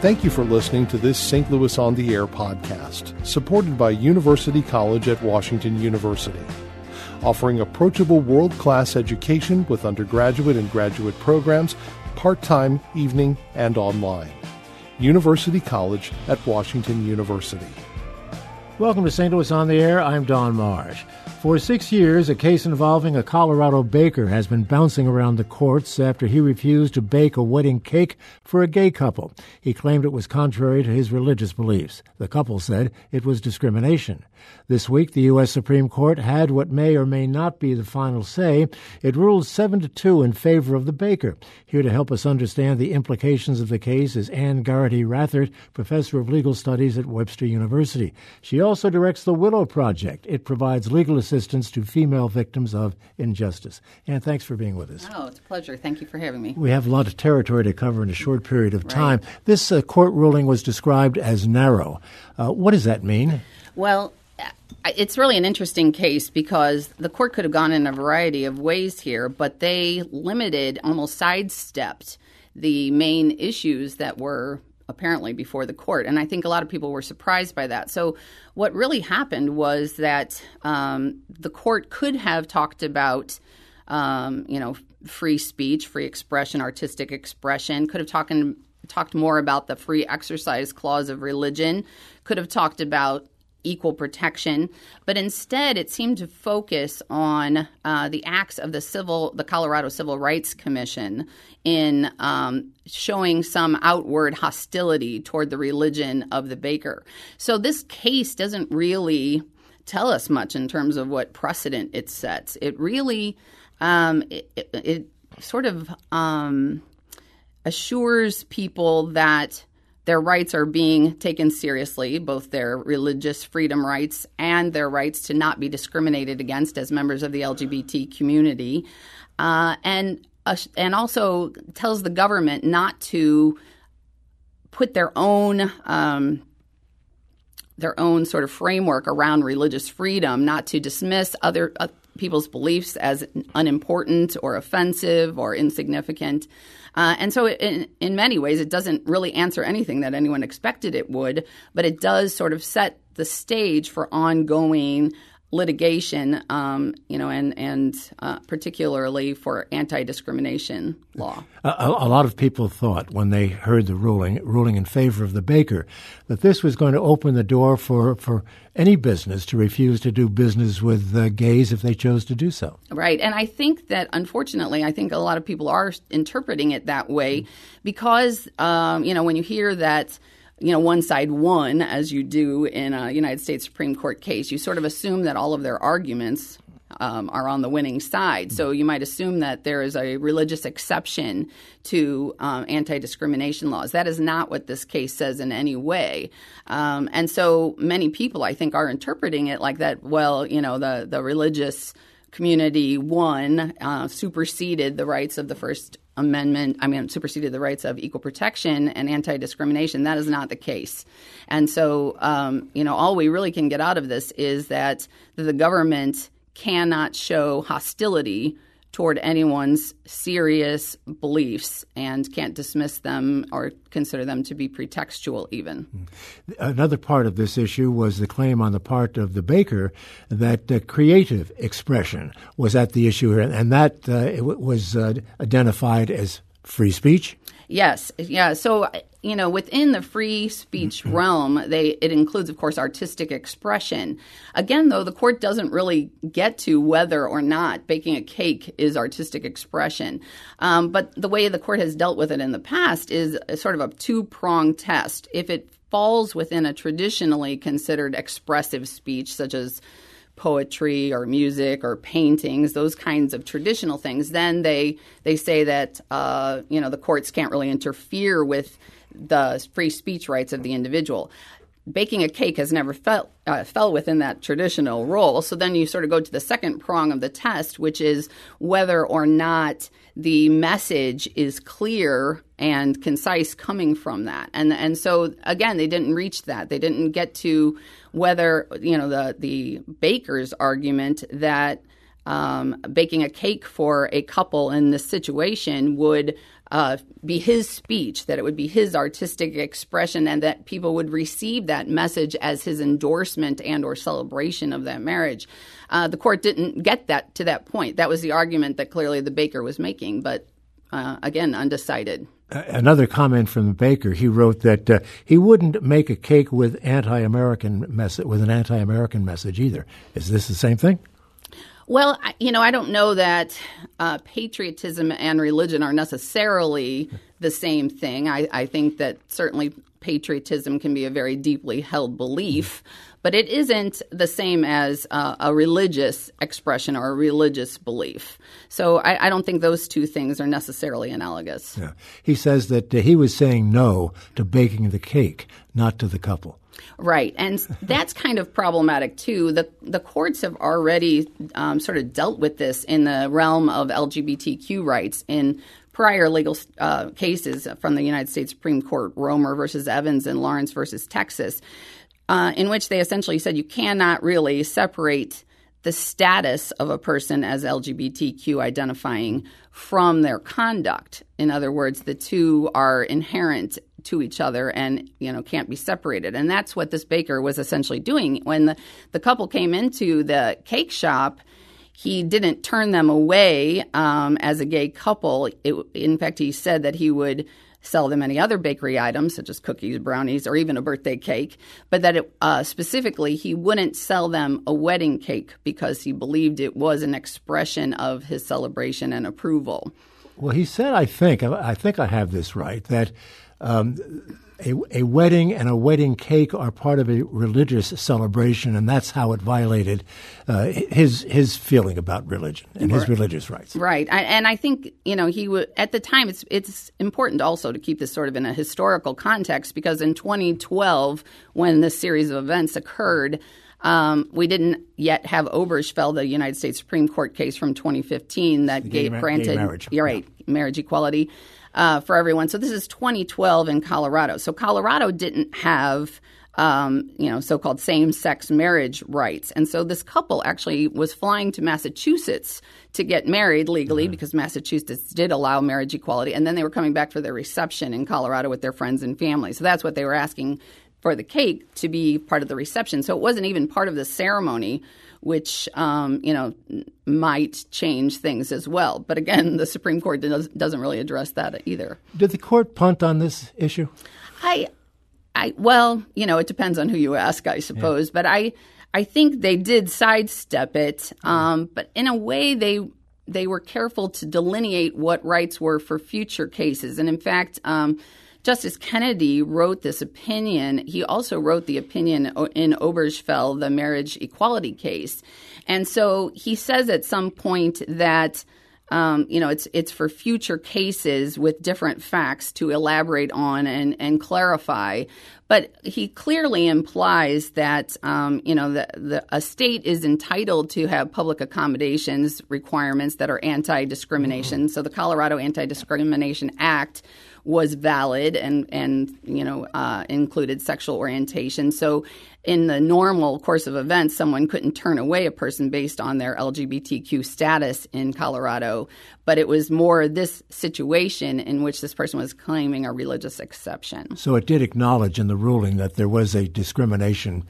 Thank you for listening to this St. Louis on the Air podcast, supported by University College at Washington University, offering approachable world class education with undergraduate and graduate programs, part time, evening, and online. University College at Washington University. Welcome to St. Louis on the Air. I'm Don Marsh. For six years, a case involving a Colorado baker has been bouncing around the courts after he refused to bake a wedding cake for a gay couple. He claimed it was contrary to his religious beliefs. The couple said it was discrimination. This week, the U.S. Supreme Court had what may or may not be the final say. It ruled 7 to 2 in favor of the baker. Here to help us understand the implications of the case is Anne Geraghty Rathert, professor of legal studies at Webster University. She also directs the Willow Project. It provides legal assistance to female victims of injustice. Anne thanks for being with us. Oh, it's a pleasure. Thank you for having me. We have a lot of territory to cover in a short period of time. Right. This uh, court ruling was described as narrow. Uh, what does that mean? Well, it's really an interesting case because the court could have gone in a variety of ways here, but they limited, almost sidestepped the main issues that were apparently before the court. And I think a lot of people were surprised by that. So, what really happened was that um, the court could have talked about, um, you know, free speech, free expression, artistic expression, could have talked, talked more about the free exercise clause of religion, could have talked about equal protection, but instead it seemed to focus on uh, the acts of the civil, the Colorado Civil Rights Commission in um, showing some outward hostility toward the religion of the baker. So this case doesn't really tell us much in terms of what precedent it sets. It really, um, it, it, it, sort of um, assures people that their rights are being taken seriously, both their religious freedom rights and their rights to not be discriminated against as members of the LGBT community, uh, and uh, and also tells the government not to put their own um, their own sort of framework around religious freedom, not to dismiss other uh, people's beliefs as unimportant or offensive or insignificant. Uh, and so, in, in many ways, it doesn't really answer anything that anyone expected it would, but it does sort of set the stage for ongoing litigation, um, you know, and and uh, particularly for anti-discrimination law. A, a, lot of people thought when they heard the ruling ruling in favor of the baker that this was going to open the door for for any business to refuse to do business with uh, gays if they chose to do so. Right, and I think that unfortunately, I think a lot of people are interpreting it that way because um, you know when you hear that you know, one side won, as you do in a United States Supreme Court case, you sort of assume that all of their arguments um, are on the winning side. So you might assume that there is a religious exception to um, anti discrimination laws. That is not what this case says in any way. Um, and so many people, I think, are interpreting it like that, well, you know, the, the religious community won, uh, superseded the rights of the First Amendment, I mean, superseded the rights of equal protection and anti discrimination. That is not the case. And so, um, you know, all we really can get out of this is that the government cannot show hostility toward anyone's serious beliefs and can't dismiss them or consider them to be pretextual, even. Another part of this issue was the claim on the part of the baker that uh, creative expression was at the issue here, and that uh, was uh, identified as free speech. Yes, yeah. So you know, within the free speech mm-hmm. realm, they it includes, of course, artistic expression. Again, though, the court doesn't really get to whether or not baking a cake is artistic expression. Um, but the way the court has dealt with it in the past is sort of a two pronged test. If it falls within a traditionally considered expressive speech, such as poetry or music or paintings, those kinds of traditional things, then they they say that uh, you know the courts can't really interfere with the free speech rights of the individual. Baking a cake has never felt, uh, fell within that traditional role. So then you sort of go to the second prong of the test, which is whether or not the message is clear and concise coming from that. And and so again, they didn't reach that. They didn't get to whether you know the the baker's argument that um, baking a cake for a couple in this situation would uh, be his speech, that it would be his artistic expression, and that people would receive that message as his endorsement and or celebration of that marriage. Uh, the court didn't get that to that point. That was the argument that clearly the baker was making, but uh, again, undecided. Another comment from the baker. He wrote that uh, he wouldn't make a cake with anti-American message with an anti-American message either. Is this the same thing? Well, you know, I don't know that uh, patriotism and religion are necessarily the same thing. I, I, think that certainly patriotism can be a very deeply held belief, but it isn't the same as uh, a religious expression or a religious belief. So I, I, don't think those two things are necessarily analogous. Yeah. He says that uh, he was saying no to baking the cake, not to the couple. Right, and that's kind of problematic too. The the courts have already um, sort of dealt with this in the realm of LGBTQ rights in prior legal uh, cases from the United States Supreme Court, Romer versus Evans and Lawrence versus Texas, uh, in which they essentially said you cannot really separate the status of a person as LGBTQ identifying from their conduct. In other words, the two are inherent to each other and you know can't be separated. And that's what this baker was essentially doing. When the, the couple came into the cake shop he didn't turn them away um, as a gay couple. It, in fact he said that he would sell them any other bakery items such as cookies brownies or even a birthday cake but that it, uh, specifically he wouldn't sell them a wedding cake because he believed it was an expression of his celebration and approval. Well he said i think i think i have this right that um, a, a, wedding and a wedding cake are part of a religious celebration, and that's how it violated uh, his his feeling about religion and his religious rights. Right, I, and I think you know he would at the time. It's it's important also to keep this sort of in a historical context because in 2012, when this series of events occurred. Um, we didn't yet have Obergefell, the United States Supreme Court case from 2015 that gave, granted, marriage. You're right, yeah. marriage equality uh, for everyone. So this is 2012 in Colorado. So Colorado didn't have. Um, you know, so-called same-sex marriage rights, and so this couple actually was flying to Massachusetts to get married legally mm-hmm. because Massachusetts did allow marriage equality, and then they were coming back for their reception in Colorado with their friends and family. So that's what they were asking for the cake to be part of the reception. So it wasn't even part of the ceremony which um, you know might change things as well. But again, the Supreme Court does, doesn't really address that either. Did the court punt on this issue? I, I well, you know, it depends on who you ask, I suppose. Yeah. But I, I think they did sidestep it. Um, but in a way, they they were careful to delineate what rights were for future cases. And in fact. Um, Justice Kennedy wrote this opinion. He also wrote the opinion in Obergefell, the marriage equality case. And so he says at some point that um, you know, it's it's for future cases with different facts to elaborate on and, and clarify. But he clearly implies that um, you know the, the a state is entitled to have public accommodations requirements that are anti-discrimination. Mm-hmm. So the Colorado Anti-Discrimination Act was valid and and you know uh, included sexual orientation. So in the normal course of events, someone couldn't turn away a person based on their LGBTQ status in Colorado, but it was more this situation in which this person was claiming a religious exception. So it did acknowledge in the ruling that there was a discrimination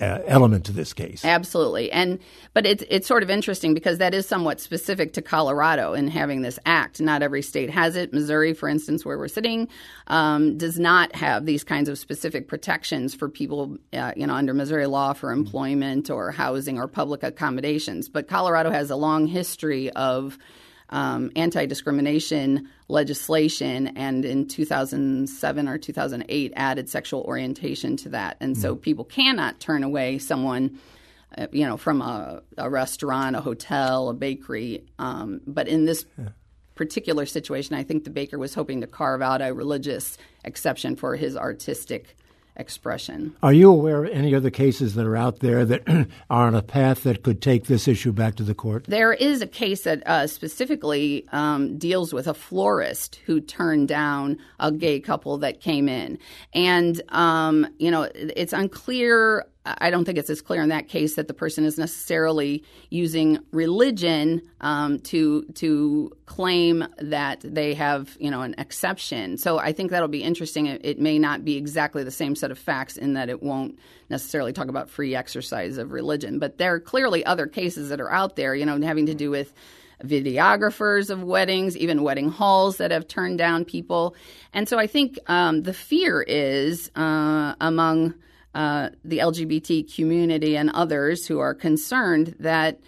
element to this case. Absolutely, and but it's it's sort of interesting because that is somewhat specific to Colorado in having this act. Not every state has it. Missouri, for instance, where we're sitting, um, does not have these kinds of specific protections for people, uh, you know, under Missouri law for employment or housing or public accommodations. But Colorado has a long history of um, anti discrimination legislation, and in 2007 or 2008 added sexual orientation to that. And so mm-hmm. people cannot turn away someone. Uh, you know, from a, a, restaurant, a hotel, a bakery. Um, but in this yeah. particular situation, I think the baker was hoping to carve out a religious exception for his artistic expression. Are you aware of any other cases that are out there that are on a path that could take this issue back to the court? There is a case that uh, specifically um, deals with a florist who turned down a gay couple that came in. And, um, you know, it's unclear I don't think it's as clear in that case that the person is necessarily using religion um, to to claim that they have you know an exception. So I think that'll be interesting. It, it, may not be exactly the same set of facts in that it won't necessarily talk about free exercise of religion, but there are clearly other cases that are out there, you know, having to do with videographers of weddings, even wedding halls that have turned down people. And so I think um, the fear is uh, among uh, the LGBT community and others who are concerned that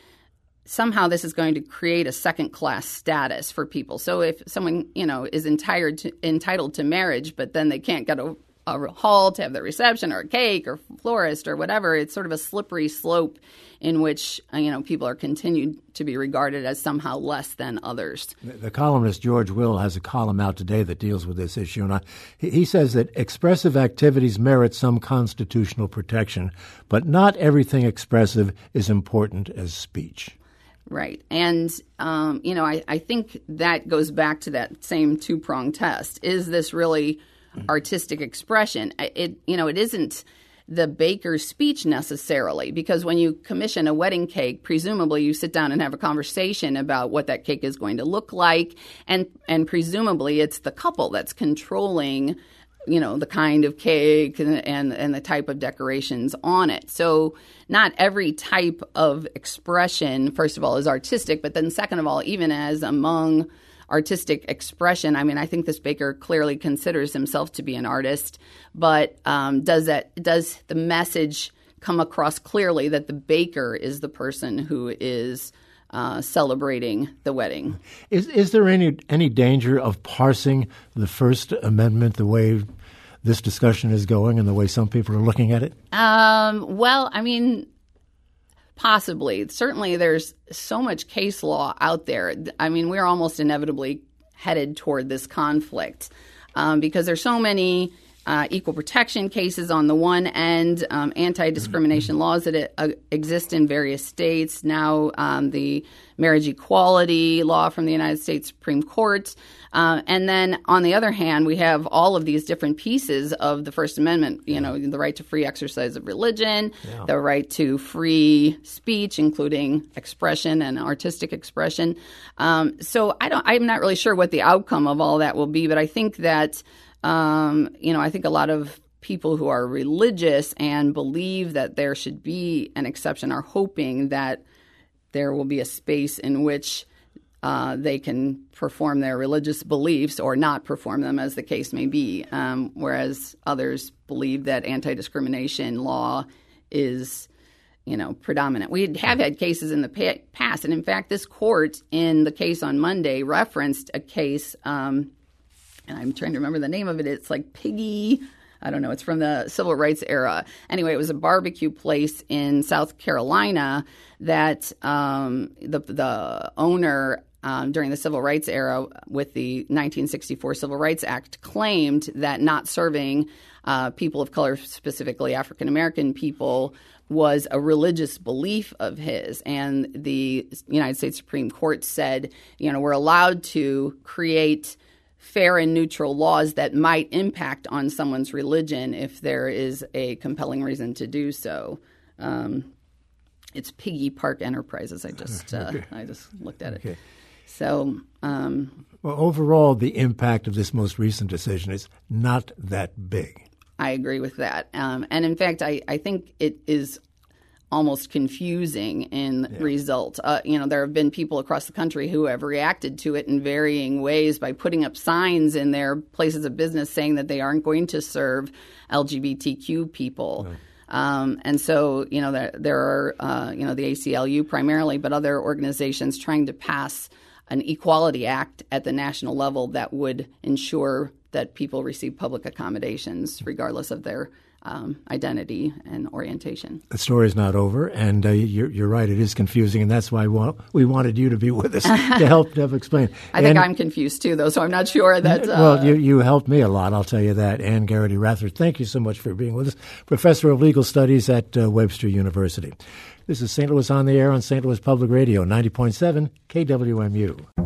somehow this is going to create a second class status for people. So if someone, you know, is entitled to, entitled to marriage, but then they can't get a, a hall to have the reception or a cake or florist or whatever, it's sort of a slippery slope in which uh, you know people are continued to be regarded as somehow less than others. The, the columnist George Will has a column out today that deals with this issue, and I, he says that expressive activities merit some constitutional protection, but not everything expressive is important as speech. Right. And, um, you know, I, I think that goes back to that same two prong test. Is this really artistic expression? It, you know, it isn't the baker's speech necessarily, because when you commission a wedding cake, presumably you sit down and have a conversation about what that cake is going to look like, and and presumably it's the couple that's controlling, you know, the kind of cake and and, and the type of decorations on it. So not every type of expression, first of all, is artistic, but then second of all, even as among artistic expression. I mean, I think this baker clearly considers himself to be an artist, but um, does that does the message come across clearly that the baker is the person who is uh, celebrating the wedding? Is is there any any danger of parsing the First Amendment the way? This discussion is going and the way some people are looking at it? Um, well, I mean, Possibly. Certainly, there's so much case law out there. I mean, we're almost inevitably headed toward this conflict um, because there's so many uh, equal protection cases on the one end, um, anti discrimination laws that uh, exist in various states. Now, um, the marriage equality law from the United States Supreme Court. Uh, and then on the other hand, we have all of these different pieces of the First Amendment, you know, the right to free exercise of religion, yeah. the right to free speech, including expression and artistic expression. Um, so I don't, I'm not really sure what the outcome of all that will be, but I think that um, you know, I think a lot of people who are religious and believe that there should be an exception are hoping that there will be a space in which uh, they can perform their religious beliefs or not perform them, as the case may be. Um, whereas others believe that anti discrimination law is, you know, predominant. We have had cases in the past, and in fact, this court in the case on Monday referenced a case um, and I'm trying to remember the name of it. It's like Piggie. I don't know. It's from the civil rights era. Anyway, it was a barbecue place in South Carolina that um, the the owner um, during the civil rights era with the 1964 Civil Rights Act claimed that not serving uh, people of color, specifically African American people, was a religious belief of his. And the United States Supreme Court said, you know, we're allowed to create fair and neutral laws that might impact on someone's religion if there is a compelling reason to do so. Um, it's Piggie Park Enterprises. I just uh, okay. I just looked at it. Okay. So, um, well, overall, the impact of this most recent decision is not that big. I agree with that, um, and in fact, I, I think it is almost confusing in yeah. result. Uh, you know, there have been people across the country who have reacted to it in varying ways by putting up signs in their places of business saying that they aren't going to serve LGBTQ people. Um, and so, you know, there, there are, uh, you know, the ACLU primarily, but other organizations trying to pass an equality act at the national level that would ensure that people receive public accommodations regardless of their um, identity and orientation. The story is not over, and uh, you're, you're, right; it is confusing, and that's why we wanted you to be with us to help to help explain. I think I'm confused too, though, so I'm not sure that. Uh, well, you you helped me a lot, I'll tell you that. Anne Geraghty Rathert, thank you so much for being with us, professor of legal studies at uh, Webster University. This is St. Louis on the air on St. Louis Public Radio, 90.7 KWMU.